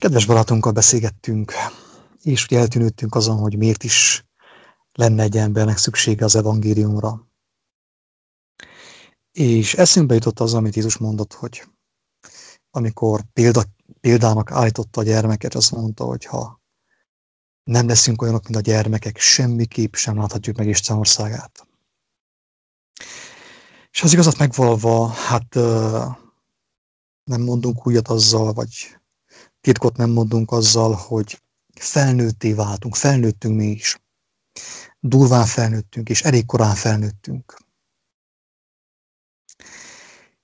Kedves barátunkkal beszélgettünk, és ugye eltűnődtünk azon, hogy miért is lenne egy embernek szüksége az evangéliumra. És eszünkbe jutott az, amit Jézus mondott, hogy amikor példa, példának állította a gyermeket, azt mondta, hogy ha nem leszünk olyanok, mint a gyermekek, semmiképp sem láthatjuk meg Isten országát. És az igazat megvalva, hát nem mondunk újat azzal, vagy titkot nem mondunk azzal, hogy felnőtté váltunk, felnőttünk mi is. Durván felnőttünk, és elég korán felnőttünk.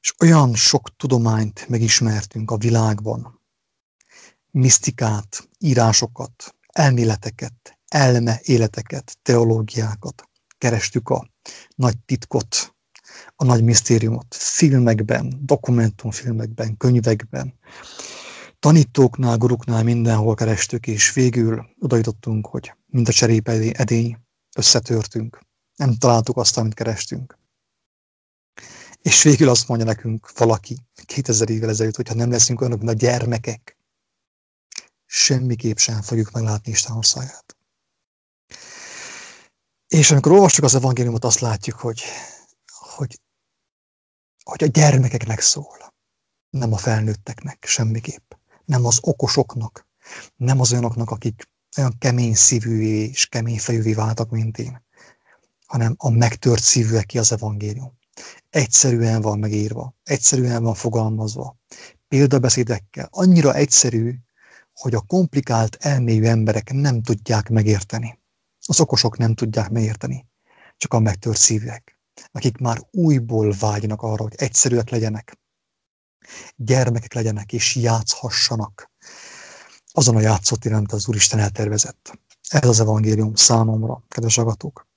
És olyan sok tudományt megismertünk a világban, misztikát, írásokat, elméleteket, elme életeket, teológiákat, kerestük a nagy titkot, a nagy misztériumot filmekben, dokumentumfilmekben, könyvekben, tanítóknál, guruknál mindenhol kerestük, és végül oda hogy mint a cserépe edény, összetörtünk. Nem találtuk azt, amit kerestünk. És végül azt mondja nekünk valaki 2000 évvel ezelőtt, hogyha nem leszünk mint a gyermekek, semmiképp sem fogjuk meglátni Isten országát. És amikor olvassuk az evangéliumot, azt látjuk, hogy, hogy, hogy a gyermekeknek szól, nem a felnőtteknek semmiképp nem az okosoknak, nem az olyanoknak, akik olyan kemény szívű és kemény fejűvé váltak, mint én, hanem a megtört szívűek az evangélium. Egyszerűen van megírva, egyszerűen van fogalmazva, példabeszédekkel, annyira egyszerű, hogy a komplikált elmélyű emberek nem tudják megérteni. Az okosok nem tudják megérteni, csak a megtört szívűek, akik már újból vágynak arra, hogy egyszerűek legyenek, gyermekek legyenek és játszhassanak azon a játszott amit az Úristen eltervezett. Ez az evangélium számomra, kedves agatók.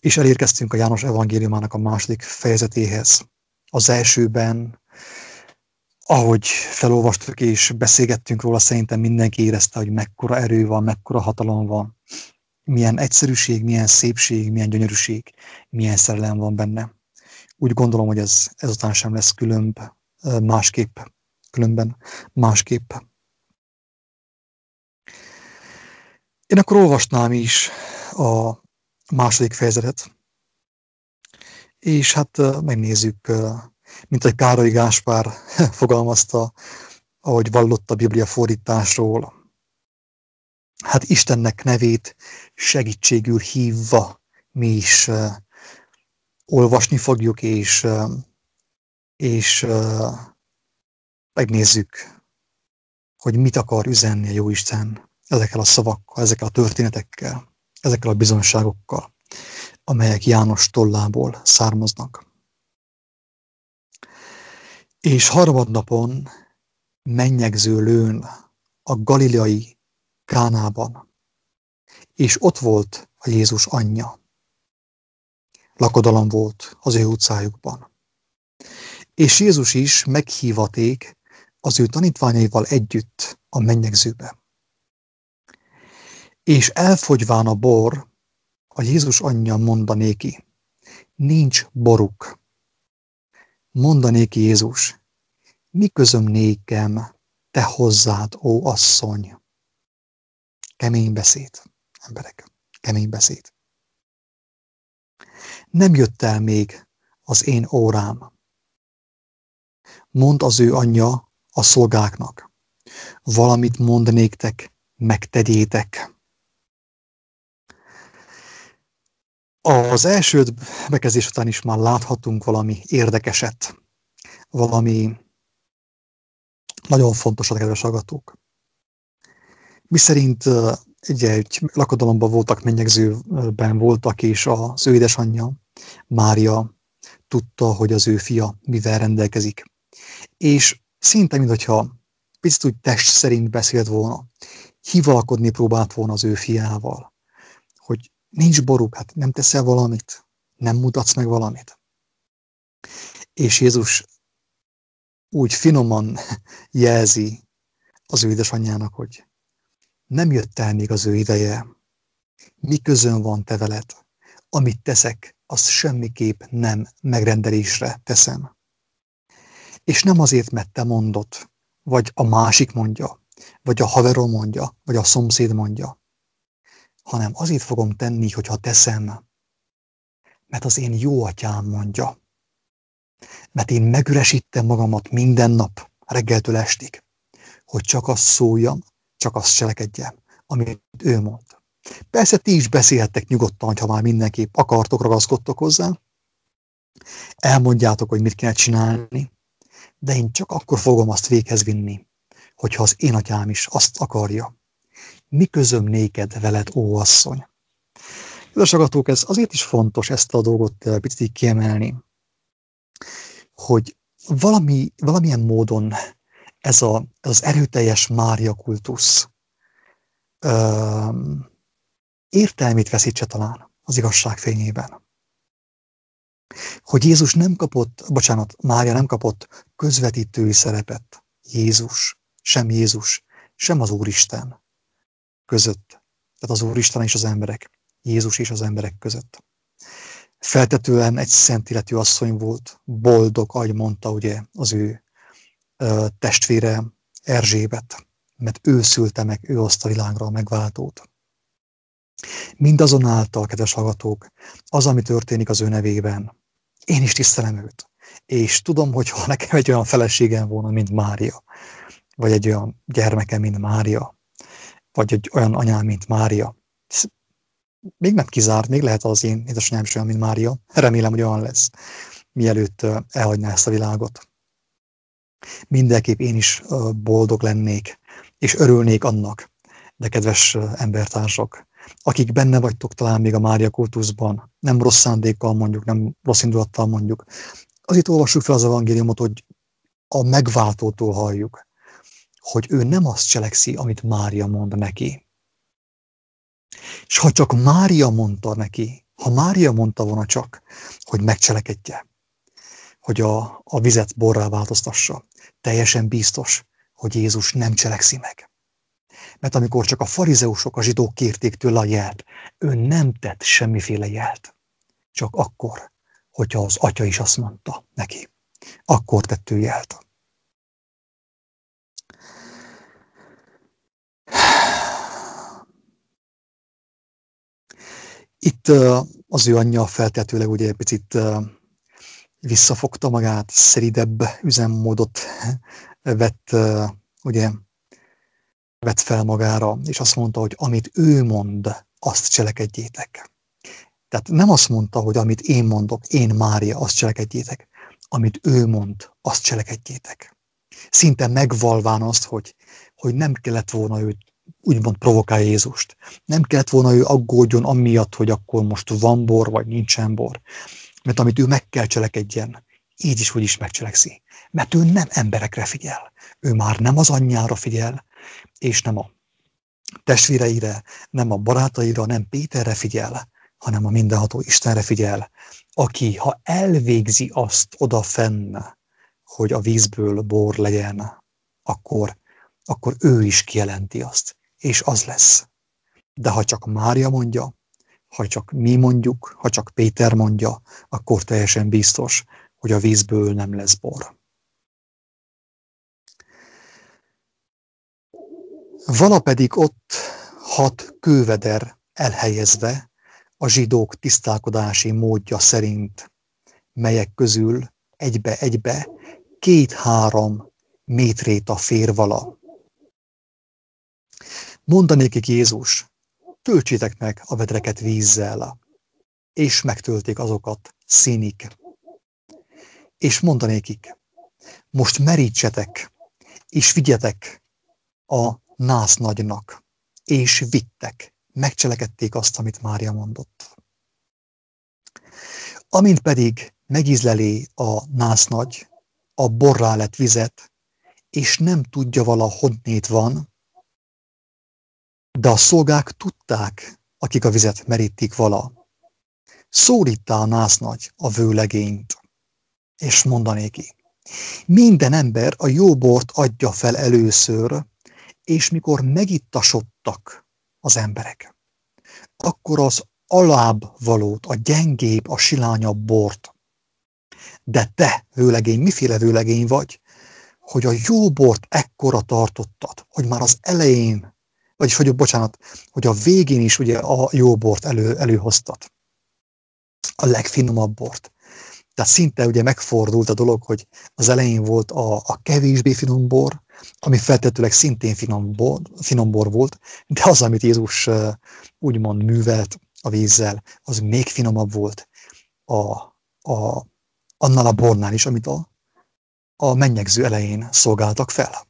És elérkeztünk a János evangéliumának a második fejezetéhez. Az elsőben, ahogy felolvastuk és beszélgettünk róla, szerintem mindenki érezte, hogy mekkora erő van, mekkora hatalom van, milyen egyszerűség, milyen szépség, milyen gyönyörűség, milyen szerelem van benne. Úgy gondolom, hogy ez ezután sem lesz különb másképp, különben másképp. Én akkor olvasnám is a második fejezetet, és hát megnézzük, mint egy Károly Gáspár fogalmazta, ahogy vallott a Biblia fordításról. Hát Istennek nevét segítségül hívva mi is olvasni fogjuk, és és uh, megnézzük, hogy mit akar üzenni a Jóisten ezekkel a szavakkal, ezekkel a történetekkel, ezekkel a bizonságokkal, amelyek János tollából származnak. És harmadnapon mennyegző lőn a galileai Kánában, és ott volt a Jézus anyja. Lakodalom volt az ő utcájukban. És Jézus is meghívaték az ő tanítványaival együtt a mennyegzőbe. És elfogyván a bor, a Jézus anyja mondanéki, nincs boruk. Mondanéki Jézus, mi közöm nékem, te hozzád, ó asszony. Kemény beszéd, emberek, kemény beszéd. Nem jött el még az én órám, mond az ő anyja a szolgáknak. Valamit mond néktek, megtegyétek. Az első bekezdés után is már láthatunk valami érdekeset, valami nagyon fontos a kedves agatók. Mi szerint ugye egy lakodalomban voltak, mennyegzőben voltak, és az ő édesanyja, Mária tudta, hogy az ő fia mivel rendelkezik és szinte, mintha picit úgy test szerint beszélt volna, hivalkodni próbált volna az ő fiával, hogy nincs boruk, hát nem teszel valamit, nem mutatsz meg valamit. És Jézus úgy finoman jelzi az ő édesanyjának, hogy nem jött el még az ő ideje, mi közön van te veled, amit teszek, azt semmiképp nem megrendelésre teszem. És nem azért, mert te mondod, vagy a másik mondja, vagy a haverom mondja, vagy a szomszéd mondja, hanem azért fogom tenni, hogyha teszem, mert az én jó atyám mondja. Mert én megüresítem magamat minden nap, reggeltől estig, hogy csak azt szóljam, csak azt cselekedjem, amit ő mond. Persze ti is beszélhettek nyugodtan, ha már mindenképp akartok, ragaszkodtok hozzá. Elmondjátok, hogy mit kell csinálni, de én csak akkor fogom azt véghez vinni, hogyha az én atyám is azt akarja. Mi közöm néked veled, ó asszony? Kedves ez azért is fontos ezt a dolgot eh, picit kiemelni, hogy valami, valamilyen módon ez, a, ez az erőteljes Mária kultusz um, értelmét veszítse talán az igazság fényében. Hogy Jézus nem kapott, bocsánat, Mária nem kapott közvetítői szerepet. Jézus, sem Jézus, sem az Úristen között. Tehát az Úristen és az emberek, Jézus és az emberek között. Feltetően egy szent életű asszony volt, boldog, ahogy mondta ugye az ő testvére Erzsébet, mert ő szülte meg, ő hozta világra a megváltót. Mindazonáltal, kedves hallgatók, az, ami történik az ő nevében, én is tisztelem őt. És tudom, hogy ha nekem egy olyan feleségem volna, mint Mária, vagy egy olyan gyermekem, mint Mária, vagy egy olyan anyám, mint Mária, még nem kizárt, még lehet az én édesanyám is olyan, mint Mária. Remélem, hogy olyan lesz, mielőtt elhagyná ezt a világot. Mindenképp én is boldog lennék, és örülnék annak. De kedves embertársak, akik benne vagytok talán még a Mária kultuszban, nem rossz szándékkal mondjuk, nem rossz indulattal mondjuk, az itt olvassuk fel az evangéliumot, hogy a megváltótól halljuk, hogy ő nem azt cselekszi, amit Mária mond neki. És ha csak Mária mondta neki, ha Mária mondta volna csak, hogy megcselekedje, hogy a, a vizet borrá változtassa, teljesen biztos, hogy Jézus nem cselekszi meg. Mert amikor csak a farizeusok, a zsidók kérték tőle a jelt, ő nem tett semmiféle jelt. Csak akkor, hogyha az atya is azt mondta neki. Akkor tett ő jelt. Itt az ő anyja feltetőleg ugye egy picit visszafogta magát, szeridebb üzemmódot vett, ugye, vett fel magára, és azt mondta, hogy amit ő mond, azt cselekedjétek. Tehát nem azt mondta, hogy amit én mondok, én Mária, azt cselekedjétek. Amit ő mond, azt cselekedjétek. Szinte megvalván azt, hogy, hogy nem kellett volna őt úgymond provokálja Jézust. Nem kellett volna ő aggódjon amiatt, hogy akkor most van bor, vagy nincsen bor. Mert amit ő meg kell cselekedjen, így is, hogy is megcselekszi. Mert ő nem emberekre figyel. Ő már nem az anyjára figyel, és nem a testvéreire, nem a barátaira, nem Péterre figyel, hanem a mindenható Istenre figyel, aki, ha elvégzi azt oda fenn, hogy a vízből bor legyen, akkor, akkor ő is kijelenti azt, és az lesz. De ha csak Mária mondja, ha csak mi mondjuk, ha csak Péter mondja, akkor teljesen biztos, hogy a vízből nem lesz bor. Vala pedig ott hat kőveder elhelyezve a zsidók tisztálkodási módja szerint, melyek közül egybe-egybe két-három métréta fér vala. Mondanékik Jézus, töltsétek meg a vedreket vízzel, és megtölték azokat színik. És mondanékik, most merítsetek, és vigyetek a nász nagynak, és vittek, megcselekedték azt, amit Mária mondott. Amint pedig megízleli a nász nagy, a borrá lett vizet, és nem tudja vala honnét van, de a szolgák tudták, akik a vizet merítik vala. Szólítta a nagy a vőlegényt, és mondanéki. Minden ember a jó bort adja fel először, és mikor megittasodtak az emberek, akkor az alább valót, a gyengébb, a silányabb bort. De te, vőlegény, miféle vőlegény vagy, hogy a jó bort ekkora tartottad, hogy már az elején, vagyis hogy bocsánat, hogy a végén is ugye a jó bort elő, előhoztat. A legfinomabb bort. Tehát szinte ugye megfordult a dolog, hogy az elején volt a, a kevésbé finom bor, ami feltetőleg szintén finom bor, finom bor volt, de az, amit Jézus úgymond művelt a vízzel, az még finomabb volt a, a, annál a bornál is, amit a, a mennyegző elején szolgáltak fel.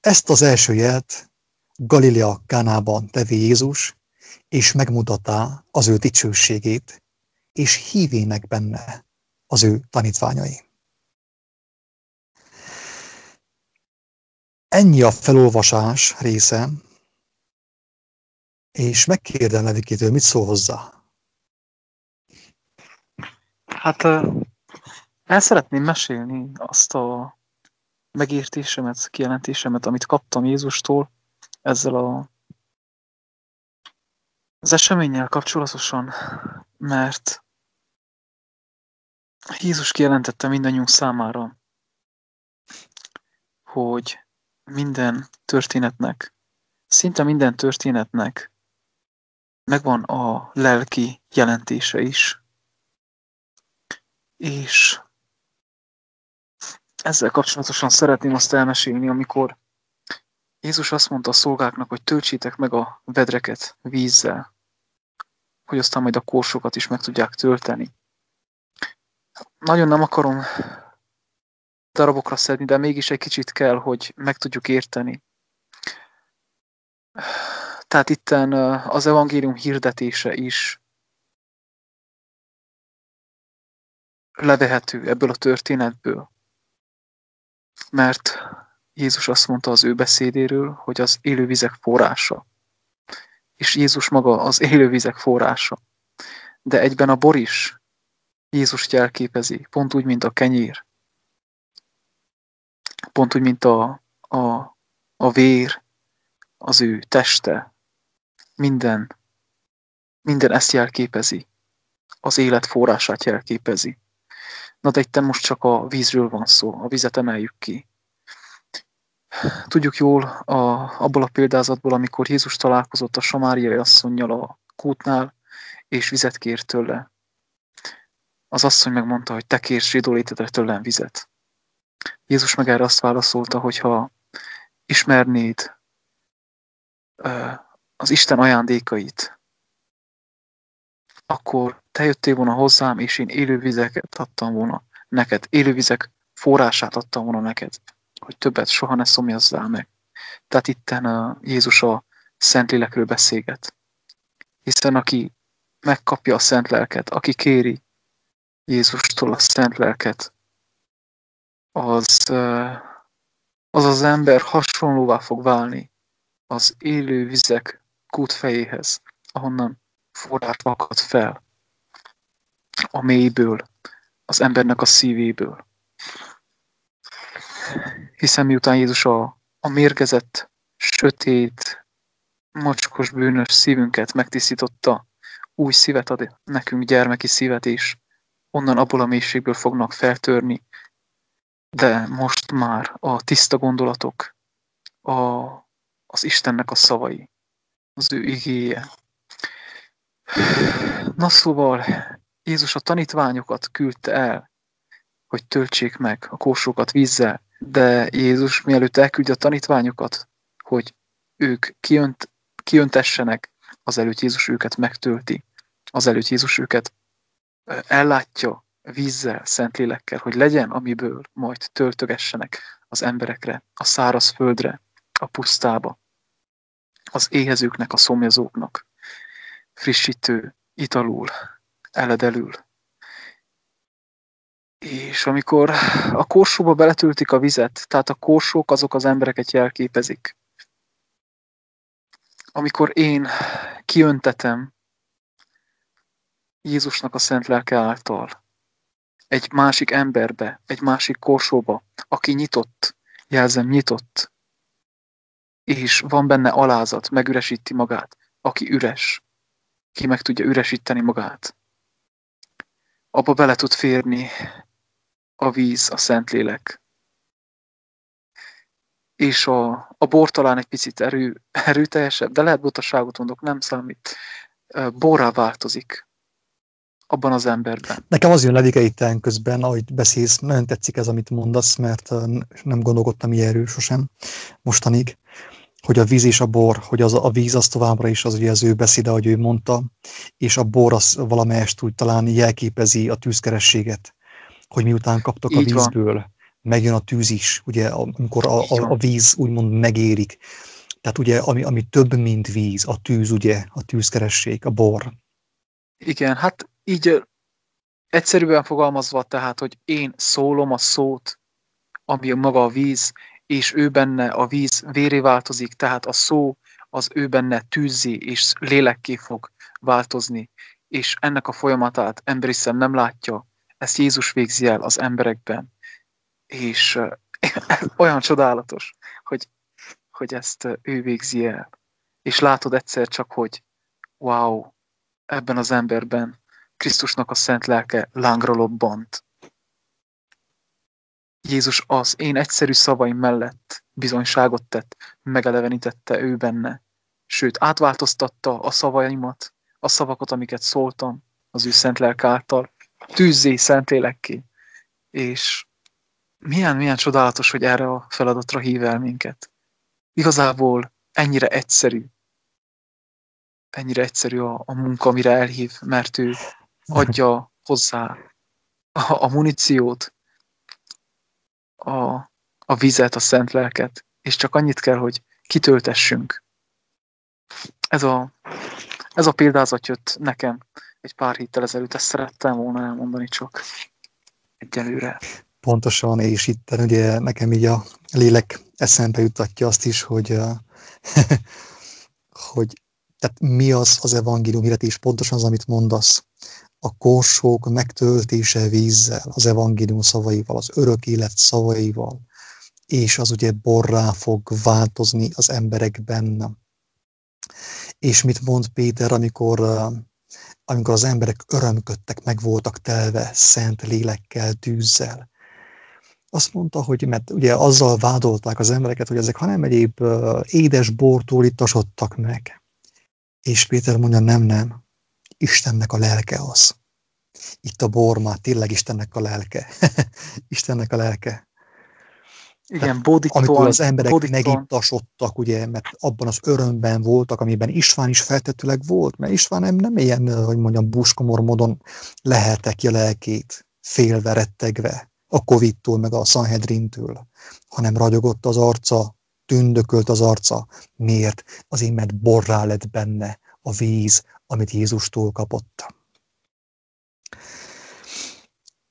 Ezt az első jelt Galilea Kánában tevé Jézus, és megmutatta az ő dicsőségét, és hívének benne az ő tanítványai. Ennyi a felolvasás része, és megkérdem Levikétől, mit szól hozzá? Hát el szeretném mesélni azt a megértésemet, kijelentésemet, amit kaptam Jézustól ezzel a, az eseménnyel kapcsolatosan, mert Jézus kijelentette mindannyiunk számára, hogy minden történetnek, szinte minden történetnek megvan a lelki jelentése is. És ezzel kapcsolatosan szeretném azt elmesélni, amikor Jézus azt mondta a szolgáknak, hogy töltsétek meg a vedreket vízzel, hogy aztán majd a korsokat is meg tudják tölteni. Nagyon nem akarom darabokra szedni, de mégis egy kicsit kell, hogy meg tudjuk érteni. Tehát itten az evangélium hirdetése is levehető ebből a történetből. Mert Jézus azt mondta az ő beszédéről, hogy az élővizek forrása. És Jézus maga az élővizek forrása. De egyben a bor is Jézus jelképezi, pont úgy, mint a kenyér. Pont úgy, mint a, a, a vér, az ő teste. Minden, minden ezt jelképezi. Az élet forrását jelképezi. Na de itt most csak a vízről van szó, a vizet emeljük ki. Tudjuk jól a, abból a példázatból, amikor Jézus találkozott a samáriai asszonynal a kútnál, és vizet kért tőle. Az asszony megmondta, hogy te kérsz zsidólétedre tőlem vizet. Jézus meg erre azt válaszolta, hogy ha ismernéd az Isten ajándékait, akkor te jöttél volna hozzám, és én élővizeket adtam volna neked, élővizek forrását adtam volna neked, hogy többet soha ne szomjazzál meg. Tehát itten Jézus a Szentlélekről beszélget. Hiszen aki megkapja a Szent Lelket, aki kéri Jézustól a Szent Lelket, az, az az ember hasonlóvá fog válni az élő vizek kútfejéhez, ahonnan forrás vakad fel a mélyből, az embernek a szívéből. Hiszen miután Jézus a, a mérgezett, sötét, mocskos, bűnös szívünket megtisztította, új szívet ad nekünk, gyermeki szívet is, onnan abból a mélységből fognak feltörni, de most már a tiszta gondolatok, a, az Istennek a szavai, az ő igéje. Na szóval, Jézus a tanítványokat küldte el, hogy töltsék meg a kósokat vízzel, de Jézus mielőtt elküldje a tanítványokat, hogy ők kiönt, kiöntessenek, azelőtt Jézus őket megtölti, azelőtt Jézus őket ellátja vízzel, szentlélekkel, hogy legyen, amiből majd töltögessenek az emberekre, a száraz földre, a pusztába, az éhezőknek, a szomjazóknak, frissítő, italul, eledelül. És amikor a korsóba beletöltik a vizet, tehát a korsók azok az embereket jelképezik. Amikor én kiöntetem Jézusnak a szent lelke által egy másik emberbe, egy másik korsóba, aki nyitott, jelzem nyitott, és van benne alázat, megüresíti magát, aki üres, ki meg tudja üresíteni magát. Abba bele tud férni a víz, a Szentlélek. És a, a bor talán egy picit erő, erőteljesebb, de lehet butaságot mondok, nem számít. Borrá változik abban az emberben. Nekem az jön levike itt közben, ahogy beszélsz, nagyon tetszik ez, amit mondasz, mert nem gondolkodtam ilyenről sosem mostanig, hogy a víz és a bor, hogy az, a víz az továbbra is az ugye az ő beszéde, ahogy ő mondta, és a bor az valamelyest úgy talán jelképezi a tűzkerességet, hogy miután kaptak Így a vízből, van. megjön a tűz is, ugye, amikor a, a, a víz úgymond megérik. Tehát ugye, ami, ami több, mint víz, a tűz, ugye, a tűzkeresség, a bor. Igen, hát így egyszerűen fogalmazva tehát, hogy én szólom a szót, ami maga a víz, és ő benne a víz véré változik, tehát a szó az ő benne tűzzi és lélekké fog változni, és ennek a folyamatát emberi szem nem látja, ezt Jézus végzi el az emberekben, és olyan csodálatos, hogy, hogy ezt ő végzi el. És látod egyszer csak, hogy wow, ebben az emberben Krisztusnak a szent lelke lángra lobbant. Jézus az én egyszerű szavaim mellett bizonyságot tett, megelevenítette ő benne, sőt átváltoztatta a szavaimat, a szavakat, amiket szóltam az ő szent lelk által, tűzzé élekké. És milyen, milyen csodálatos, hogy erre a feladatra hív el minket. Igazából ennyire egyszerű, ennyire egyszerű a, a munka, amire elhív, mert ő adja hozzá a, a muníciót, a, a vizet, a szent lelket, és csak annyit kell, hogy kitöltessünk. Ez a, ez a példázat jött nekem egy pár héttel ezelőtt, ezt szerettem volna elmondani csak egyelőre. Pontosan, és itt ugye nekem így a lélek eszembe jutatja azt is, hogy, hogy tehát mi az az evangélium hirdetés, pontosan az, amit mondasz, a korsók megtöltése vízzel, az evangélium szavaival, az örök élet szavaival, és az ugye borrá fog változni az emberekben. És mit mond Péter, amikor, amikor az emberek örömködtek, meg voltak telve szent lélekkel, tűzzel. Azt mondta, hogy mert ugye azzal vádolták az embereket, hogy ezek hanem egyéb édes bortól ittasodtak meg. És Péter mondja, nem, nem, Istennek a lelke az. Itt a bor már tényleg Istennek a lelke. Istennek a lelke. Igen, bódítóan. Amikor az emberek megittasodtak, ugye, mert abban az örömben voltak, amiben István is feltetőleg volt, mert István nem, nem ilyen, hogy mondjam, buskomor módon lehelte ki a lelkét, félve, rettegve a Covid-tól, meg a Sanhedrintől, hanem ragyogott az arca, tündökölt az arca. Miért? Azért, mert borrá lett benne a víz, amit Jézustól kapott.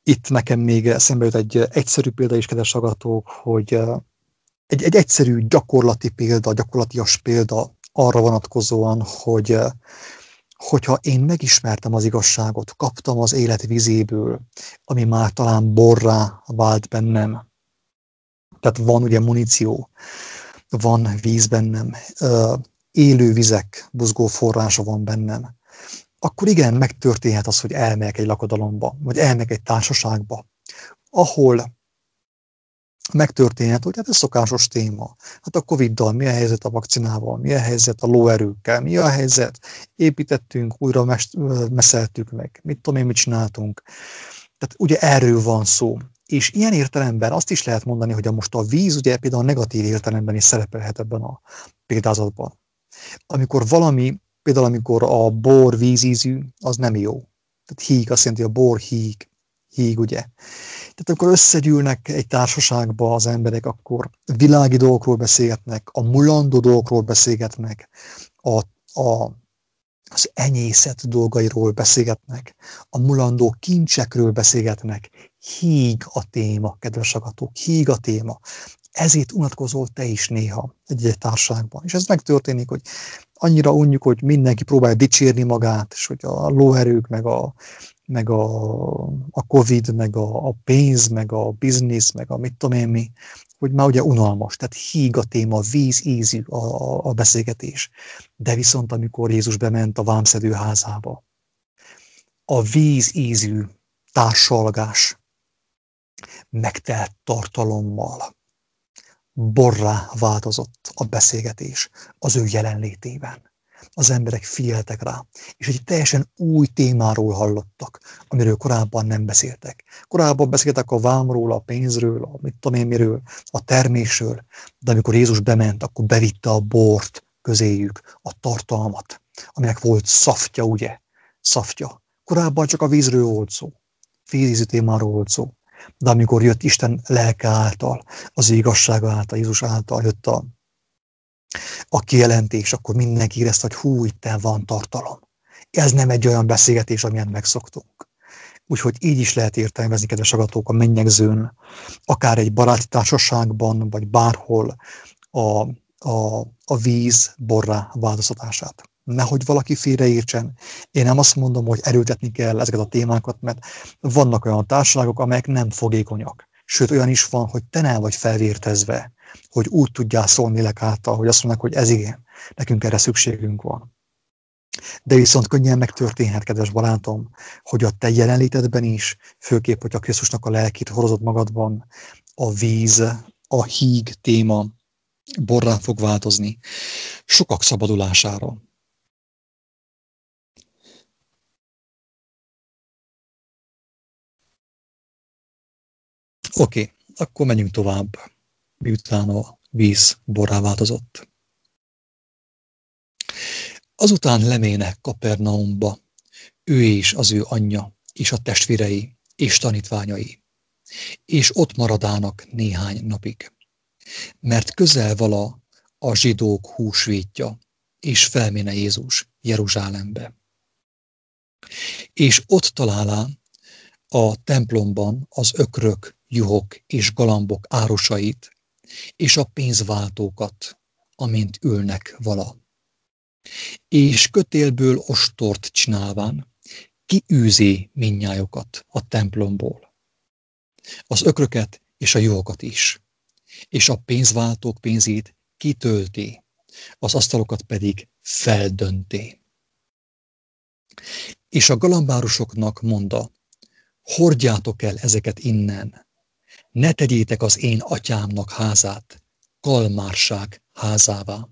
Itt nekem még eszembe jut egy egyszerű példa is, kedves agatók, hogy egy, egy egyszerű gyakorlati példa, gyakorlatias példa arra vonatkozóan, hogy hogyha én megismertem az igazságot, kaptam az élet vizéből, ami már talán borrá vált bennem, tehát van ugye muníció, van víz bennem, élő vizek, buzgó forrása van bennem, akkor igen, megtörténhet az, hogy elmegyek egy lakodalomba, vagy elmegyek egy társaságba, ahol megtörténhet, hogy hát ez szokásos téma. Hát a Covid-dal mi a helyzet a vakcinával, mi a helyzet a lóerőkkel, mi a helyzet, építettünk, újra meszeltük meg, mit tudom én, mit csináltunk. Tehát ugye erről van szó. És ilyen értelemben azt is lehet mondani, hogy a most a víz ugye például a negatív értelemben is szerepelhet ebben a példázatban. Amikor valami, például amikor a bor vízízű, az nem jó. Tehát híg, azt jelenti, a bor híg, híg, ugye. Tehát amikor összegyűlnek egy társaságba az emberek, akkor világi dolgokról beszélgetnek, a mulandó dolgokról beszélgetnek, a, a, az enyészet dolgairól beszélgetnek, a mulandó kincsekről beszélgetnek. Híg a téma, kedves agatók, híg a téma ezért unatkozol te is néha egy-egy társaságban. És ez megtörténik, hogy annyira unjuk, hogy mindenki próbálja dicsérni magát, és hogy a lóerők, meg a, meg a, a Covid, meg a, a pénz, meg a biznisz, meg a mit tudom én mi, hogy már ugye unalmas, tehát híg a téma, víz ízű a, a, a beszélgetés. De viszont amikor Jézus bement a vámszedő házába, a víz ízű társalgás megtelt tartalommal. Borrá változott a beszélgetés az ő jelenlétében. Az emberek figyeltek rá, és egy teljesen új témáról hallottak, amiről korábban nem beszéltek. Korábban beszéltek a vámról, a pénzről, a mit tudom én miről, a termésről, de amikor Jézus bement, akkor bevitte a bort közéjük, a tartalmat, aminek volt szaftja, ugye? Szaftja. Korábban csak a vízről volt szó, vízízű témáról volt szó. De amikor jött Isten lelke által, az igazsága által, Jézus által jött a, a kijelentés, akkor mindenki érezte, hogy hú, itt van tartalom. Ez nem egy olyan beszélgetés, amilyen megszoktunk. Úgyhogy így is lehet értelmezni, kedves agatók, a mennyegzőn, akár egy baráti társaságban, vagy bárhol a, a, a víz borrá változtatását nehogy valaki félreértsen. Én nem azt mondom, hogy erőltetni kell ezeket a témákat, mert vannak olyan társaságok, amelyek nem fogékonyak. Sőt, olyan is van, hogy te nem vagy felvértezve, hogy úgy tudjál szólni lélek által, hogy azt mondják, hogy ez igen, nekünk erre szükségünk van. De viszont könnyen megtörténhet, kedves barátom, hogy a te jelenlétedben is, főképp, hogy a Krisztusnak a lelkét hozod magadban, a víz, a híg téma borrá fog változni. Sokak szabadulására, Oké, akkor menjünk tovább, miután a víz borrá változott. Azután lemének Kapernaumba, ő és az ő anyja, és a testvérei, és tanítványai, és ott maradának néhány napig. Mert közel vala a zsidók húsvétja, és felméne Jézus Jeruzsálembe. És ott találá a templomban az ökrök juhok és galambok árusait, és a pénzváltókat, amint ülnek vala. És kötélből ostort csinálván, kiűzi minnyájokat a templomból. Az ökröket és a juhokat is, és a pénzváltók pénzét kitölti, az asztalokat pedig feldönti. És a galambárusoknak mondta, hordjátok el ezeket innen, ne tegyétek az én atyámnak házát kalmárság házává.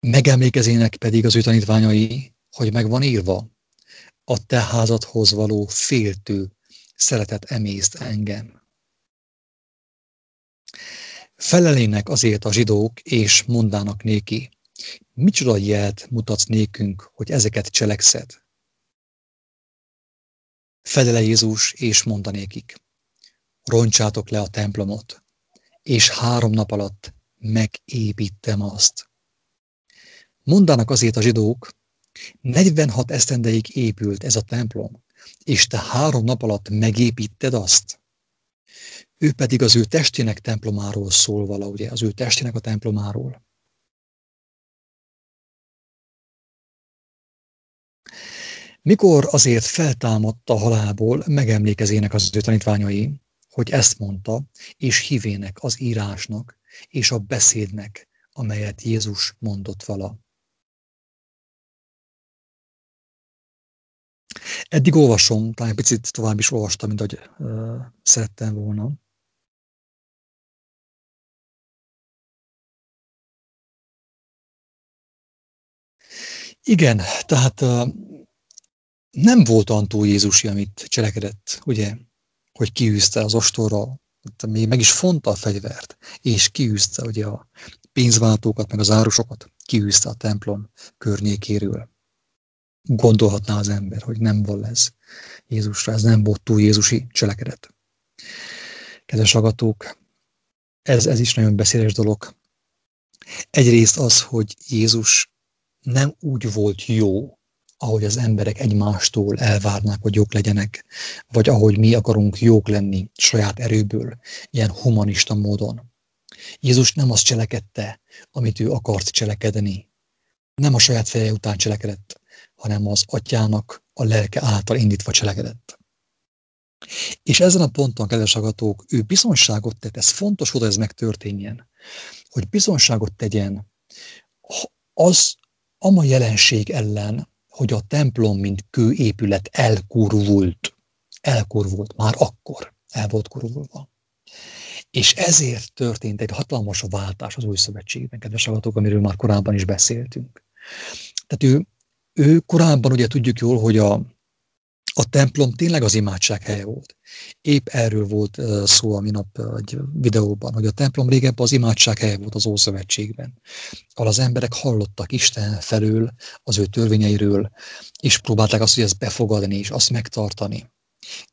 Megemlékezének pedig az ő tanítványai, hogy meg van írva, a te házadhoz való féltő szeretet emészt engem. Felelének azért a zsidók, és mondának néki, micsoda jelt mutatsz nékünk, hogy ezeket cselekszed? Fedele Jézus, és mondanékik, roncsátok le a templomot, és három nap alatt megépítem azt. Mondanak azért a zsidók, 46 esztendeig épült ez a templom, és te három nap alatt megépíted azt. Ő pedig az ő testének templomáról szól vala, ugye, az ő testének a templomáról. Mikor azért feltámadta halálból, megemlékezének az ő tanítványai, hogy ezt mondta, és hívének az írásnak és a beszédnek, amelyet Jézus mondott vala. Eddig olvasom, talán egy picit tovább is olvastam, mint ahogy uh, szerettem volna. Igen, tehát uh, nem volt antó Jézusi, amit cselekedett, ugye, hogy kiűzte az ostorra, még meg is fonta a fegyvert, és kiűzte ugye a pénzváltókat, meg az árusokat, kiűzte a templom környékéről. Gondolhatná az ember, hogy nem volt ez Jézusra, ez nem volt túl Jézusi cselekedet. Kedves agatók, ez, ez is nagyon beszéles dolog. Egyrészt az, hogy Jézus nem úgy volt jó, ahogy az emberek egymástól elvárnák, hogy jók legyenek, vagy ahogy mi akarunk jók lenni saját erőből, ilyen humanista módon. Jézus nem azt cselekedte, amit ő akart cselekedni. Nem a saját feje után cselekedett, hanem az atyának a lelke által indítva cselekedett. És ezen a ponton, kedves agatók, ő bizonságot tett, ez fontos, hogy ez megtörténjen, hogy bizonságot tegyen az ama jelenség ellen, hogy a templom, mint kőépület elkurvult. Elkurvult, már akkor el volt kurvulva. És ezért történt egy hatalmas váltás az új szövetségben, kedves hallgatók, amiről már korábban is beszéltünk. Tehát ő, ő korábban ugye tudjuk jól, hogy a, a templom tényleg az imádság helye volt. Épp erről volt szó a minap egy videóban, hogy a templom régebben az imádság helye volt az Ószövetségben, ahol az emberek hallottak Isten felől, az ő törvényeiről, és próbálták azt, hogy ezt befogadni és azt megtartani.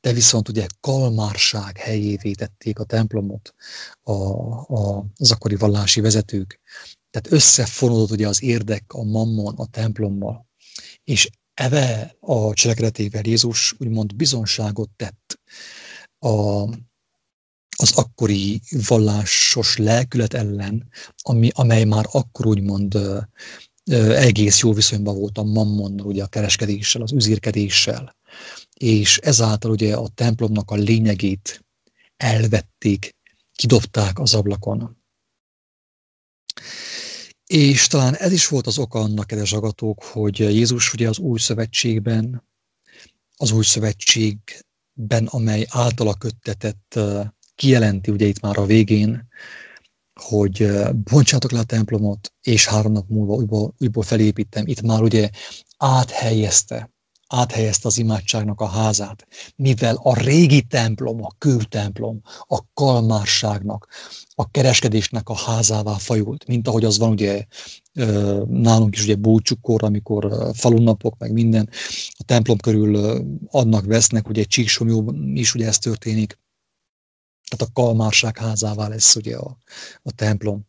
De viszont ugye kalmárság helyévé tették a templomot a, a, az akkori vallási vezetők. Tehát összefonódott ugye az érdek a mammon, a templommal. És eve a cselekedetével Jézus úgymond bizonságot tett a, az akkori vallásos lelkület ellen, ami, amely már akkor úgymond egész jó viszonyban volt a mammonnal, ugye a kereskedéssel, az üzírkedéssel, és ezáltal ugye a templomnak a lényegét elvették, kidobták az ablakon. És talán ez is volt az oka annak, kedves agatók, hogy Jézus ugye az új szövetségben, az új szövetségben, amely általa köttetett, kijelenti ugye itt már a végén, hogy bontsátok le a templomot, és három nap múlva újból, újból felépítem. Itt már ugye áthelyezte áthelyezte az imádságnak a házát, mivel a régi templom, a kőtemplom, a kalmárságnak, a kereskedésnek a házává fajult, mint ahogy az van ugye nálunk is ugye búcsukor, amikor falunnapok, meg minden, a templom körül adnak, vesznek, ugye Csíksomjó is ugye ez történik, tehát a kalmárság házává lesz ugye a, a templom.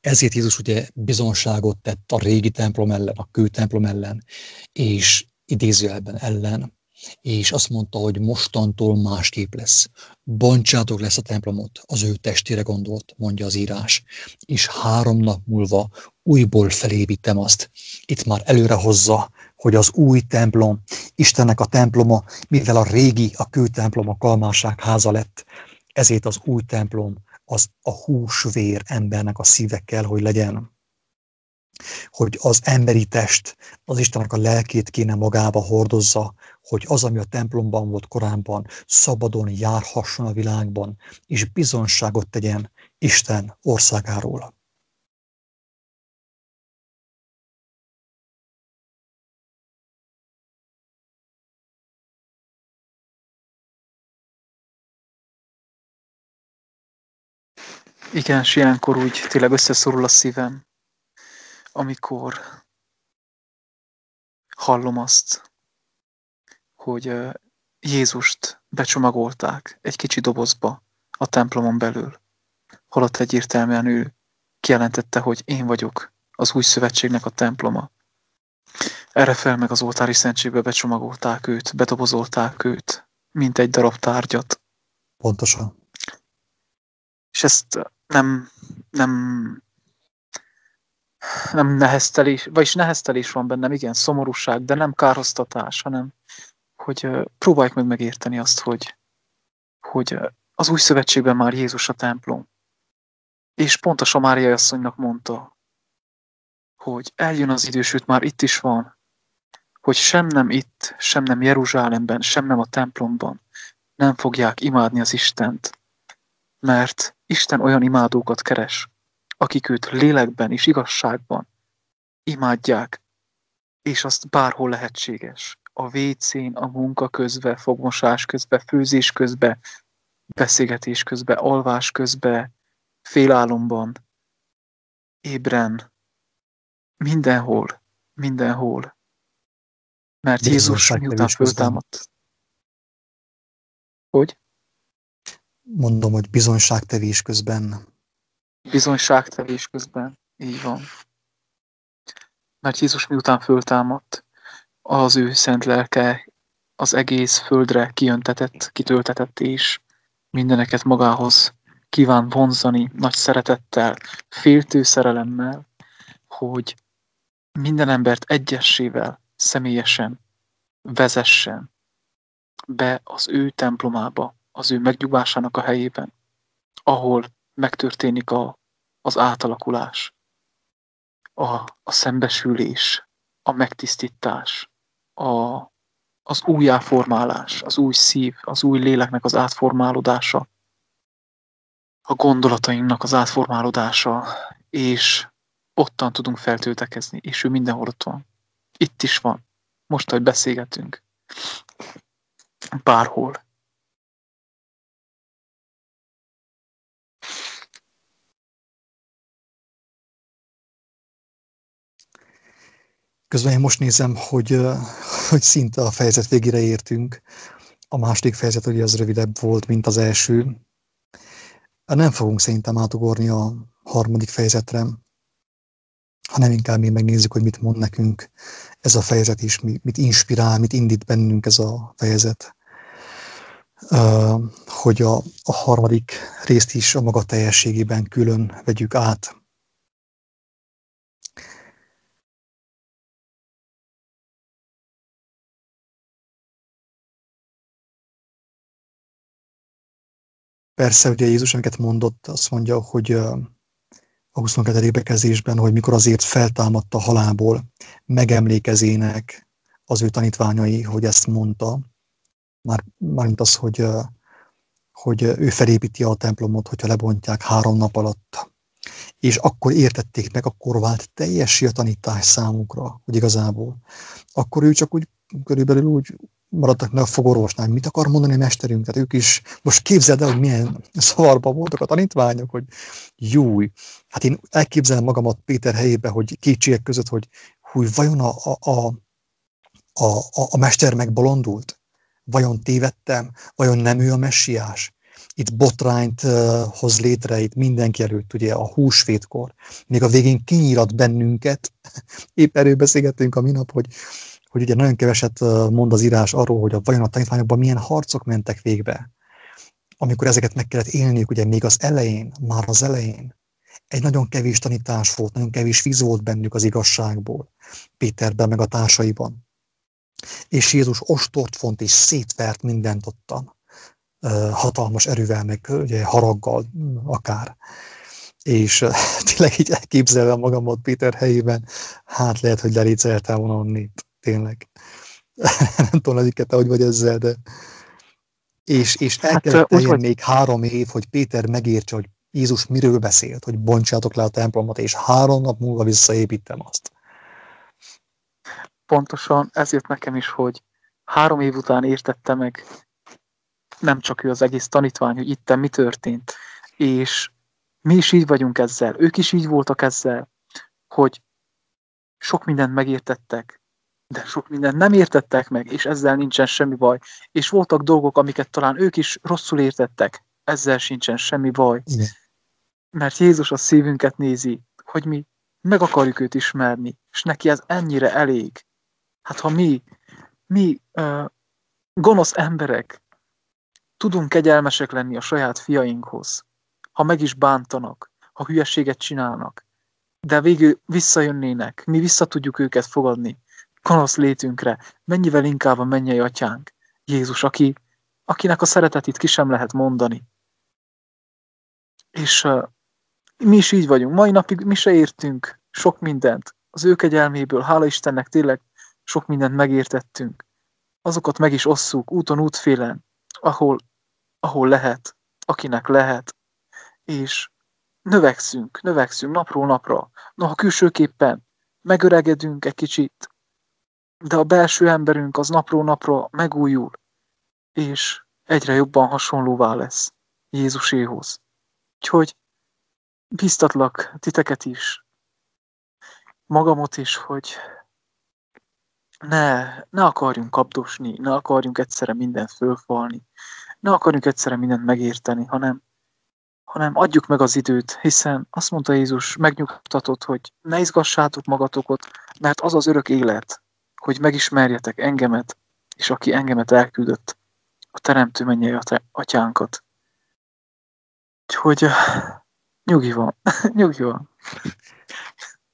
Ezért Jézus ugye bizonságot tett a régi templom ellen, a kőtemplom ellen, és idézőjelben ellen, és azt mondta, hogy mostantól másképp lesz. Bontsátok lesz a templomot, az ő testére gondolt, mondja az írás, és három nap múlva újból felépítem azt. Itt már előre hozza, hogy az új templom, Istennek a temploma, mivel a régi, a kőtemplom a kalmárság háza lett, ezért az új templom az a húsvér embernek a szíve kell, hogy legyen. Hogy az emberi test az Istennek a lelkét kéne magába hordozza, hogy az, ami a templomban volt korábban, szabadon járhasson a világban, és bizonságot tegyen Isten országáról. Igen, és ilyenkor úgy tényleg összeszorul a szívem, amikor hallom azt, hogy Jézust becsomagolták egy kicsi dobozba a templomon belül, holott egyértelműen ő kijelentette, hogy én vagyok az új szövetségnek a temploma. Erre fel meg az oltári szentségbe becsomagolták őt, bedobozolták őt, mint egy darab tárgyat. Pontosan. És ezt nem, nem, nem neheztelés, vagyis neheztelés van bennem, igen, szomorúság, de nem kárhoztatás, hanem hogy próbáljuk meg megérteni azt, hogy, hogy az új szövetségben már Jézus a templom. És pontosan Mária asszonynak mondta, hogy eljön az idő, sőt már itt is van, hogy sem nem itt, sem nem Jeruzsálemben, sem nem a templomban nem fogják imádni az Istent, mert Isten olyan imádókat keres, akik őt lélekben és igazságban imádják, és azt bárhol lehetséges. A vécén, a munka közben, fogmosás közben, főzés közben, beszélgetés közben, alvás közben, félálomban, ébren, mindenhol, mindenhol. Mert Jézus miután föltámadt. Hogy? Mondom, hogy bizonyságtevés közben. Bizonyságtevés közben, így van. Mert Jézus miután föltámadt, az ő szent lelke az egész földre kijöntetett, kitöltetett, és mindeneket magához kíván vonzani nagy szeretettel, féltő szerelemmel, hogy minden embert egyessével, személyesen vezessen be az ő templomába, az ő megnyugvásának a helyében, ahol megtörténik a, az átalakulás, a, a szembesülés, a megtisztítás, a, az újjáformálás, az új szív, az új léleknek az átformálódása, a gondolatainknak az átformálódása, és ottan tudunk feltöltekezni, és ő mindenhol ott van. Itt is van. Most, hogy beszélgetünk. Bárhol. Közben én most nézem, hogy, hogy szinte a fejezet végére értünk. A második fejezet ugye az rövidebb volt, mint az első. Nem fogunk szerintem átugorni a harmadik fejezetre, hanem inkább mi megnézzük, hogy mit mond nekünk ez a fejezet is, mit inspirál, mit indít bennünk ez a fejezet. Hogy a, a harmadik részt is a maga teljességében külön vegyük át. Persze, ugye Jézus, amiket mondott, azt mondja, hogy a 22. bekezésben, hogy mikor azért feltámadta halából, megemlékezének az ő tanítványai, hogy ezt mondta. Már, mármint az, hogy, hogy ő felépíti a templomot, hogyha lebontják három nap alatt. És akkor értették meg, akkor vált teljes a tanítás számukra, hogy igazából. Akkor ő csak úgy körülbelül úgy maradtak meg a fogorvosnál, mit akar mondani a mesterünk, tehát ők is, most képzeld el, hogy milyen szavarba voltak a tanítványok, hogy júj, hát én elképzelem magamat Péter helyébe, hogy kétségek között, hogy húj, vajon a, a, a, a, a mester megbolondult? Vajon tévedtem? Vajon nem ő a messiás? Itt botrányt uh, hoz létre, itt mindenki előtt, ugye a húsvétkor. Még a végén kinyírat bennünket, épp erről beszélgettünk a minap, hogy hogy ugye nagyon keveset mond az írás arról, hogy a vajon a tanítványokban milyen harcok mentek végbe, amikor ezeket meg kellett élniük, ugye még az elején, már az elején. Egy nagyon kevés tanítás volt, nagyon kevés víz volt bennük az igazságból, Péterben meg a társaiban. És Jézus ostort font és szétvert mindent ottan, hatalmas erővel, meg ugye, haraggal akár. És tényleg így elképzelve magamat Péter helyében, hát lehet, hogy leléceltem volna onnét tényleg. nem tudom, Nadike, te hogy vagy ezzel, de... És, és el hát, kellett vagy... még három év, hogy Péter megértse, hogy Jézus miről beszélt, hogy bontsátok le a templomot, és három nap múlva visszaépítem azt. Pontosan ezért nekem is, hogy három év után értette meg nem csak ő az egész tanítvány, hogy itten mi történt. És mi is így vagyunk ezzel, ők is így voltak ezzel, hogy sok mindent megértettek, de sok mindent nem értettek meg, és ezzel nincsen semmi baj. És voltak dolgok, amiket talán ők is rosszul értettek, ezzel sincsen semmi baj. Igen. Mert Jézus a szívünket nézi, hogy mi meg akarjuk őt ismerni, és neki ez ennyire elég. Hát ha mi, mi uh, gonosz emberek tudunk kegyelmesek lenni a saját fiainkhoz, ha meg is bántanak, ha hülyeséget csinálnak, de végül visszajönnének, mi vissza tudjuk őket fogadni, kanasz létünkre, mennyivel inkább a mennyei atyánk, Jézus, aki, akinek a szeretetét ki sem lehet mondani. És uh, mi is így vagyunk. Mai napig mi se értünk sok mindent. Az ő kegyelméből, hála Istennek tényleg sok mindent megértettünk. Azokat meg is osszuk úton, útfélen, ahol, ahol lehet, akinek lehet. És növekszünk, növekszünk napról napra. Noha külsőképpen megöregedünk egy kicsit, de a belső emberünk az napról napra megújul, és egyre jobban hasonlóvá lesz Jézuséhoz. Úgyhogy biztatlak titeket is, magamot is, hogy ne, ne akarjunk kapdosni, ne akarjunk egyszerre mindent fölfalni, ne akarjunk egyszerre mindent megérteni, hanem, hanem adjuk meg az időt, hiszen azt mondta Jézus, megnyugtatott, hogy ne izgassátok magatokat, mert az az örök élet, hogy megismerjetek engemet, és aki engemet elküldött, a teremtő mennyei atyánkat. Úgyhogy nyugi van, nyugi van.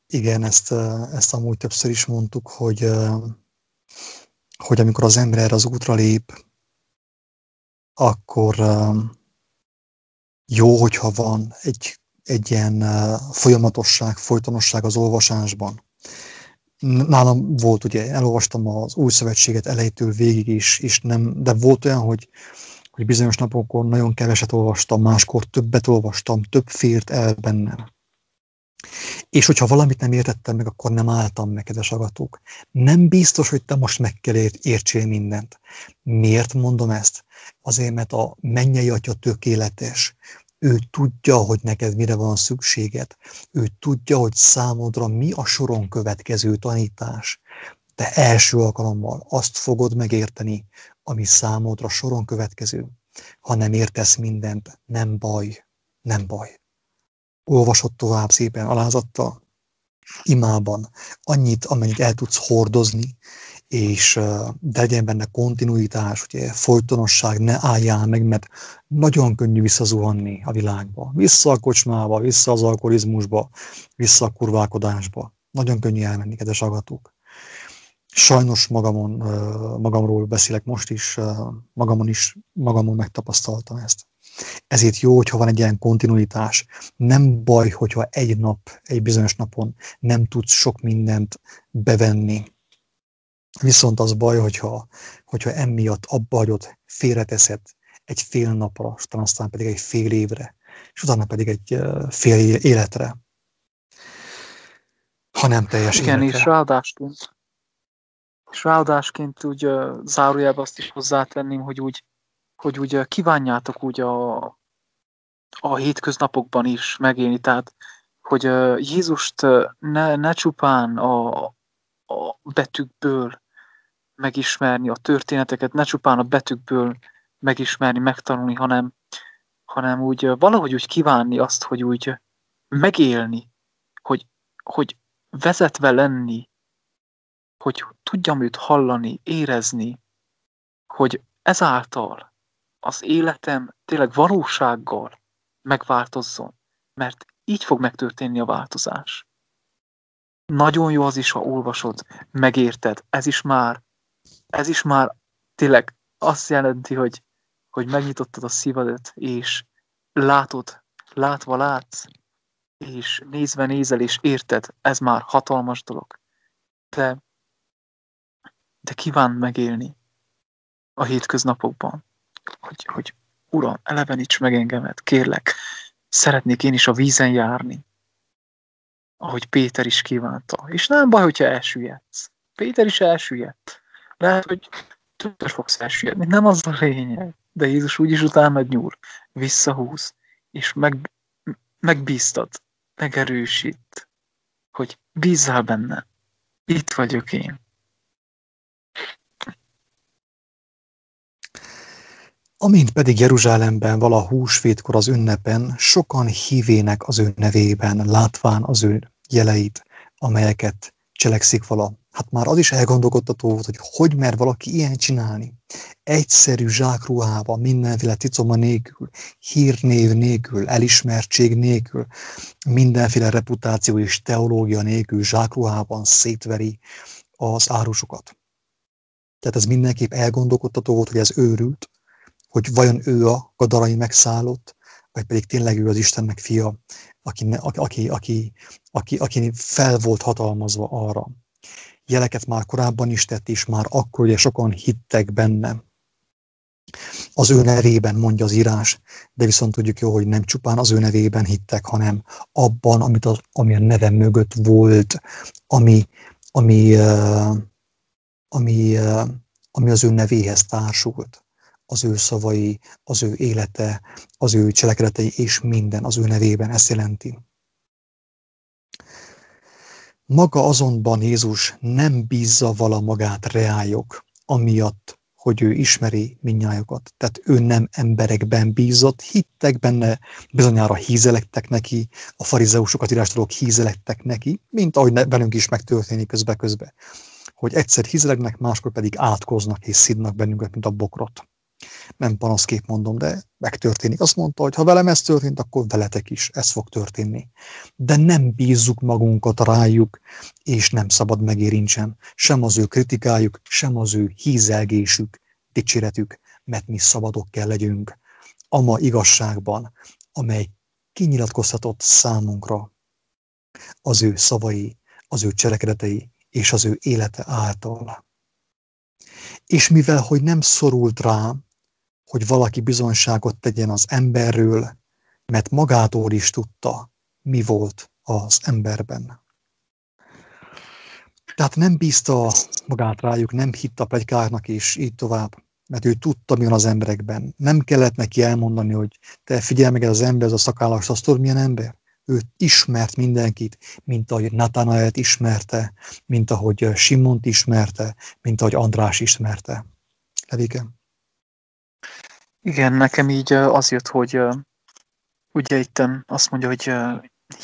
Igen, ezt, ezt amúgy többször is mondtuk, hogy, hogy amikor az ember erre az útra lép, akkor jó, hogyha van egy, egy ilyen folyamatosság, folytonosság az olvasásban nálam volt, ugye elolvastam az új szövetséget elejétől végig is, és nem, de volt olyan, hogy, hogy bizonyos napokon nagyon keveset olvastam, máskor többet olvastam, több fért el bennem. És hogyha valamit nem értettem meg, akkor nem álltam meg, kedves agatók. Nem biztos, hogy te most meg kell értsél mindent. Miért mondom ezt? Azért, mert a mennyei atya tökéletes. Ő tudja, hogy neked mire van szükséged. Ő tudja, hogy számodra mi a soron következő tanítás. De első alkalommal azt fogod megérteni, ami számodra soron következő. Ha nem értesz mindent, nem baj, nem baj olvasott tovább szépen alázattal, imában, annyit, amennyit el tudsz hordozni, és de legyen benne kontinuitás, ugye, folytonosság, ne álljál meg, mert nagyon könnyű visszazuhanni a világba. Vissza a kocsmába, vissza az alkoholizmusba, vissza a kurválkodásba. Nagyon könnyű elmenni, kedves agatók. Sajnos magamon, magamról beszélek most is, magamon is, magamon megtapasztaltam ezt. Ezért jó, hogyha van egy ilyen kontinuitás. Nem baj, hogyha egy nap, egy bizonyos napon nem tudsz sok mindent bevenni. Viszont az baj, hogyha, hogyha emiatt abba hagyod, félreteszed egy fél napra, aztán pedig egy fél évre, és utána pedig egy fél életre, ha nem teljes Igen, életre. és ráadásként, és ráadásként úgy zárójelbe azt is hozzátenném, hogy úgy hogy úgy kívánjátok úgy a, a hétköznapokban is megélni, tehát hogy Jézust ne, ne csupán a, a betűkből megismerni a történeteket, ne csupán a betűkből megismerni, megtanulni, hanem, hanem úgy valahogy úgy kívánni azt, hogy úgy megélni, hogy, hogy vezetve lenni, hogy tudjam őt hallani, érezni, hogy ezáltal az életem tényleg valósággal megváltozzon, mert így fog megtörténni a változás. Nagyon jó az is, ha olvasod, megérted, ez is már, ez is már tényleg azt jelenti, hogy, hogy megnyitottad a szívedet, és látod, látva látsz, és nézve nézel, és érted, ez már hatalmas dolog. De, de kívánt megélni a hétköznapokban hogy, hogy Uram, eleveníts meg engemet, kérlek, szeretnék én is a vízen járni, ahogy Péter is kívánta. És nem baj, hogyha elsüllyedsz. Péter is elsüllyedt. Lehet, hogy többször fogsz elsüllyedni, nem az a lényeg. De Jézus úgyis utána nyúl, visszahúz, és meg, megbíztat, megerősít, hogy bízzál benne. Itt vagyok én. Amint pedig Jeruzsálemben vala húsvétkor az ünnepen, sokan hívének az ő nevében, látván az ő jeleit, amelyeket cselekszik vala. Hát már az is elgondolkodtató volt, hogy hogy mer valaki ilyen csinálni. Egyszerű zsákruhában, mindenféle ticoma nélkül, hírnév nélkül, elismertség nélkül, mindenféle reputáció és teológia nélkül zsákruhában szétveri az árusokat. Tehát ez mindenképp elgondolkodtató volt, hogy ez őrült, hogy vajon ő a gadarai megszállott, vagy pedig tényleg ő az Istennek fia, aki, aki, aki, aki, aki fel volt hatalmazva arra. Jeleket már korábban is tett, és már akkor ugye sokan hittek benne. Az ő nevében mondja az írás, de viszont tudjuk jó, hogy nem csupán az ő nevében hittek, hanem abban, amit az, ami a neve mögött volt, ami, ami, ami, ami az ő nevéhez társult az ő szavai, az ő élete, az ő cselekedetei és minden az ő nevében. Ezt jelenti. Maga azonban Jézus nem bízza vala magát reályok, amiatt, hogy ő ismeri minnyájukat. Tehát ő nem emberekben bízott, hittek benne, bizonyára hízelektek neki, a farizeusokat írástudók hízelektek neki, mint ahogy velünk is megtörténik közbe-közbe. Hogy egyszer hízelegnek, máskor pedig átkoznak és szidnak bennünket, mint a bokrot nem panaszkép mondom, de megtörténik. Azt mondta, hogy ha velem ez történt, akkor veletek is ez fog történni. De nem bízzuk magunkat rájuk, és nem szabad megérincsen sem az ő kritikájuk, sem az ő hízelgésük, dicséretük, mert mi szabadok kell legyünk. Ama igazságban, amely kinyilatkozhatott számunkra az ő szavai, az ő cselekedetei és az ő élete által. És mivel, hogy nem szorult rá, hogy valaki bizonyságot tegyen az emberről, mert magától is tudta, mi volt az emberben. Tehát nem bízta magát rájuk, nem hitt a plegykáknak, és így tovább, mert ő tudta, mi van az emberekben. Nem kellett neki elmondani, hogy te figyelj meg, az ember, ez a szakállas, azt tudod, milyen ember? Ő ismert mindenkit, mint ahogy Natanaelt ismerte, mint ahogy Simont ismerte, mint ahogy András ismerte. Levike? Igen, nekem így az jött, hogy ugye itt azt mondja, hogy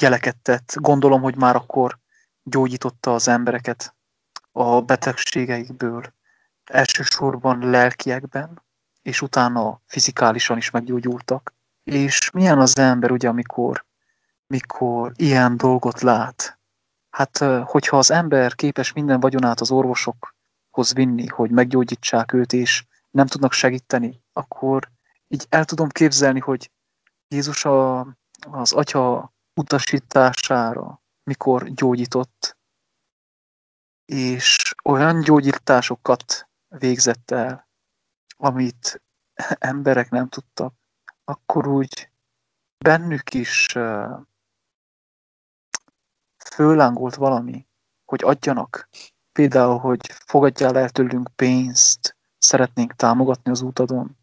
jeleket tett. Gondolom, hogy már akkor gyógyította az embereket a betegségeikből, elsősorban lelkiekben, és utána fizikálisan is meggyógyultak. És milyen az ember, ugye, amikor, mikor ilyen dolgot lát? Hát, hogyha az ember képes minden vagyonát az orvosokhoz vinni, hogy meggyógyítsák őt, és nem tudnak segíteni, akkor így el tudom képzelni, hogy Jézus a, az atya utasítására, mikor gyógyított, és olyan gyógyításokat végzett el, amit emberek nem tudtak, akkor úgy bennük is fölángolt valami, hogy adjanak. Például, hogy fogadjál el tőlünk pénzt, szeretnénk támogatni az útadon,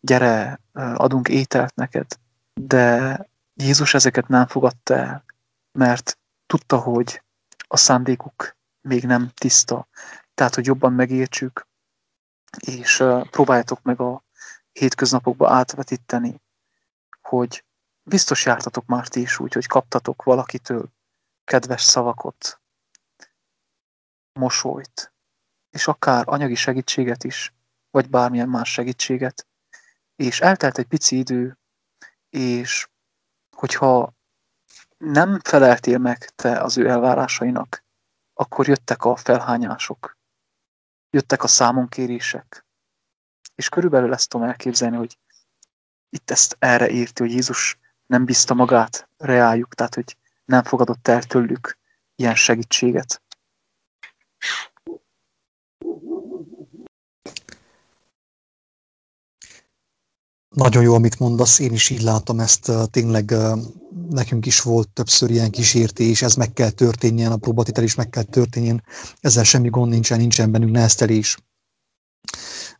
gyere, adunk ételt neked. De Jézus ezeket nem fogadta el, mert tudta, hogy a szándékuk még nem tiszta. Tehát, hogy jobban megértsük, és próbáljátok meg a hétköznapokba átvetíteni, hogy biztos jártatok már ti is úgy, hogy kaptatok valakitől kedves szavakot, mosolyt, és akár anyagi segítséget is, vagy bármilyen más segítséget, és eltelt egy pici idő, és hogyha nem feleltél meg te az ő elvárásainak, akkor jöttek a felhányások, jöttek a számonkérések. És körülbelül ezt tudom elképzelni, hogy itt ezt erre érti, hogy Jézus nem bízta magát reájuk, tehát hogy nem fogadott el tőlük ilyen segítséget. Nagyon jó, amit mondasz, én is így látom ezt, tényleg nekünk is volt többször ilyen kísértés, ez meg kell történjen, a próbatitel is meg kell történjen, ezzel semmi gond nincsen, nincsen bennünk neheztelés.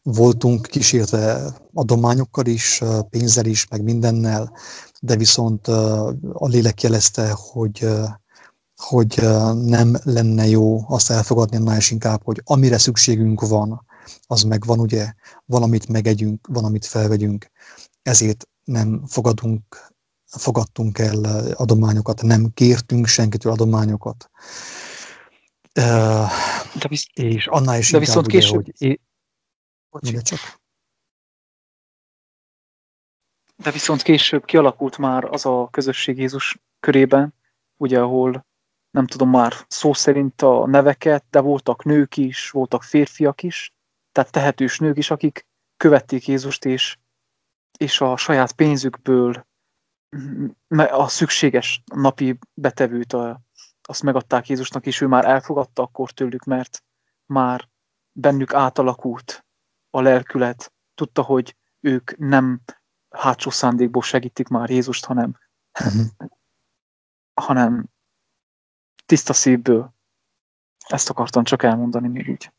Voltunk kísérte adományokkal is, pénzzel is, meg mindennel, de viszont a lélek jelezte, hogy, hogy nem lenne jó azt elfogadni annál is inkább, hogy amire szükségünk van, az megvan, ugye, valamit megegyünk, valamit felvegyünk, ezért nem fogadunk, fogadtunk el adományokat, nem kértünk senkitől adományokat. De visz... És annál is de viszont ugye, később... hogy... É... csak. De viszont később kialakult már az a közösség Jézus körében, ugye, ahol nem tudom már szó szerint a neveket, de voltak nők is, voltak férfiak is, tehát tehetős nők is, akik követték Jézust, és, és a saját pénzükből a szükséges napi betevőt a, azt megadták Jézusnak, és ő már elfogadta akkor tőlük, mert már bennük átalakult a lelkület. Tudta, hogy ők nem hátsó szándékból segítik már Jézust, hanem, hanem tiszta szívből. Ezt akartam csak elmondani még így.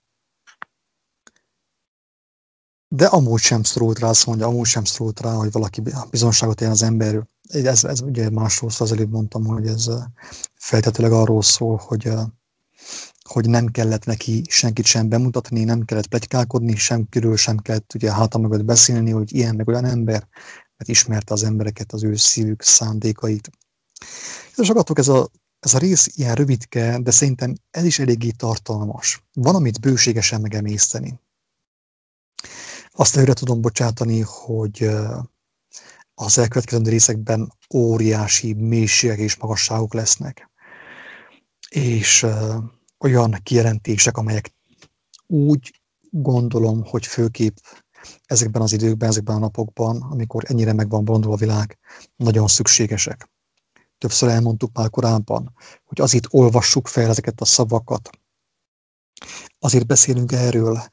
De amúgy sem szorult rá, azt mondja, amúgy sem szorult rá, hogy valaki bizonságot él az emberről. Ez, ez ugye másról szól, az előbb mondtam, hogy ez feltetőleg arról szól, hogy, hogy nem kellett neki senkit sem bemutatni, nem kellett plegykálkodni, senkiről sem kellett ugye háta mögött beszélni, hogy ilyen meg olyan ember, mert ismerte az embereket, az ő szívük szándékait. És agatok ez a, ez a rész ilyen rövidke, de szerintem ez is eléggé tartalmas. Van, amit bőségesen megemészteni. Azt előre tudom bocsátani, hogy az elkövetkező részekben óriási mélységek és magasságok lesznek. És olyan kijelentések, amelyek úgy gondolom, hogy főképp ezekben az időkben, ezekben a napokban, amikor ennyire meg van bolondul a világ, nagyon szükségesek. Többször elmondtuk már korábban, hogy azért olvassuk fel ezeket a szavakat, Azért beszélünk erről,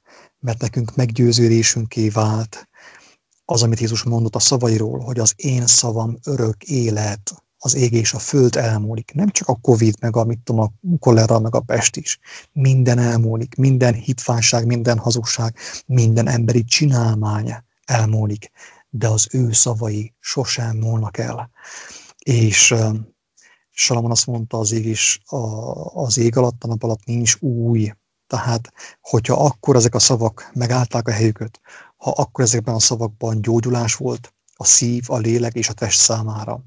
mert nekünk meggyőződésünké vált az, amit Jézus mondott a szavairól, hogy az én szavam örök élet, az ég és a föld elmúlik. Nem csak a Covid, meg a, mit tudom, a kolera, meg a pest is. Minden elmúlik, minden hitvánság, minden hazugság, minden emberi csinálmány elmúlik, de az ő szavai sosem múlnak el. És Salamon azt mondta, az ég is, a, az ég alatt, a nap alatt nincs új. Tehát, hogyha akkor ezek a szavak megállták a helyüket, ha akkor ezekben a szavakban gyógyulás volt, a szív, a lélek és a test számára,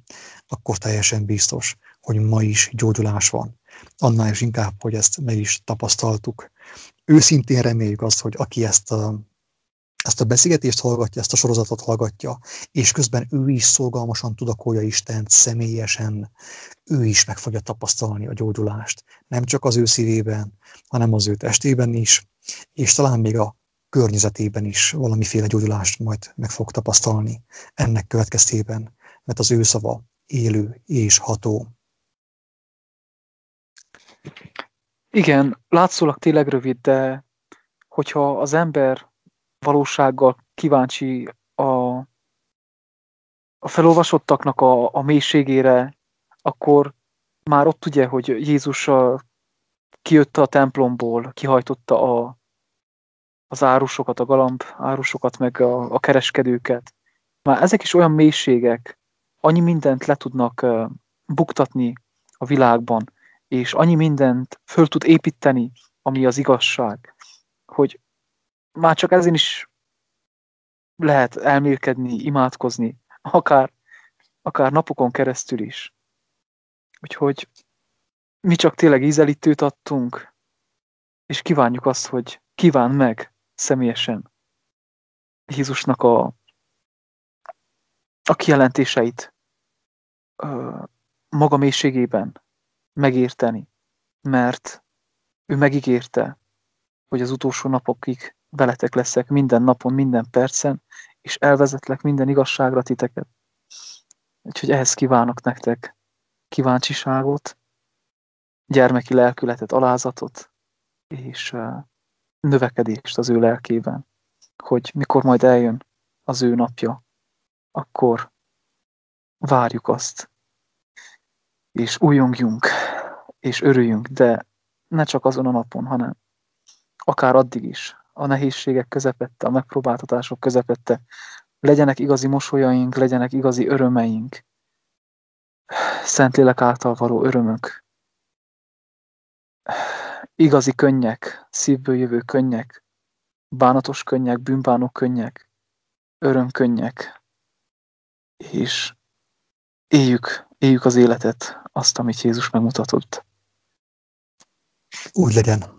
akkor teljesen biztos, hogy ma is gyógyulás van. Annál is inkább, hogy ezt meg is tapasztaltuk. Őszintén reméljük azt, hogy aki ezt a, ezt a beszélgetést hallgatja, ezt a sorozatot hallgatja, és közben ő is szolgalmasan tudakolja Istent személyesen, ő is meg fogja tapasztalni a gyógyulást. Nem csak az ő szívében, hanem az ő testében is, és talán még a környezetében is valamiféle gyógyulást majd meg fog tapasztalni ennek következtében, mert az ő szava élő és ható. Igen, látszólag tényleg rövid, de hogyha az ember valósággal kíváncsi a, a felolvasottaknak a, a mélységére, akkor már ott ugye, hogy Jézus kijött a templomból, kihajtotta a, az árusokat, a galamb árusokat, meg a, a kereskedőket. Már ezek is olyan mélységek, annyi mindent le tudnak buktatni a világban, és annyi mindent föl tud építeni, ami az igazság, hogy már csak ezen is lehet elmélkedni, imádkozni, akár, akár napokon keresztül is. Úgyhogy mi csak tényleg ízelítőt adtunk, és kívánjuk azt, hogy kíván meg személyesen Jézusnak a, a kijelentéseit ö, maga mélységében megérteni, mert ő megígérte, hogy az utolsó napokig veletek leszek minden napon, minden percen, és elvezetlek minden igazságra titeket. Úgyhogy ehhez kívánok nektek kíváncsiságot, gyermeki lelkületet, alázatot, és növekedést az ő lelkében, hogy mikor majd eljön az ő napja, akkor várjuk azt, és újongjunk, és örüljünk, de ne csak azon a napon, hanem akár addig is, a nehézségek közepette, a megpróbáltatások közepette, legyenek igazi mosolyaink, legyenek igazi örömeink, Szentlélek által való örömök, igazi könnyek, szívből jövő könnyek, bánatos könnyek, bűnbánó könnyek, örömkönnyek, és éljük, éljük az életet, azt, amit Jézus megmutatott. Úgy legyen.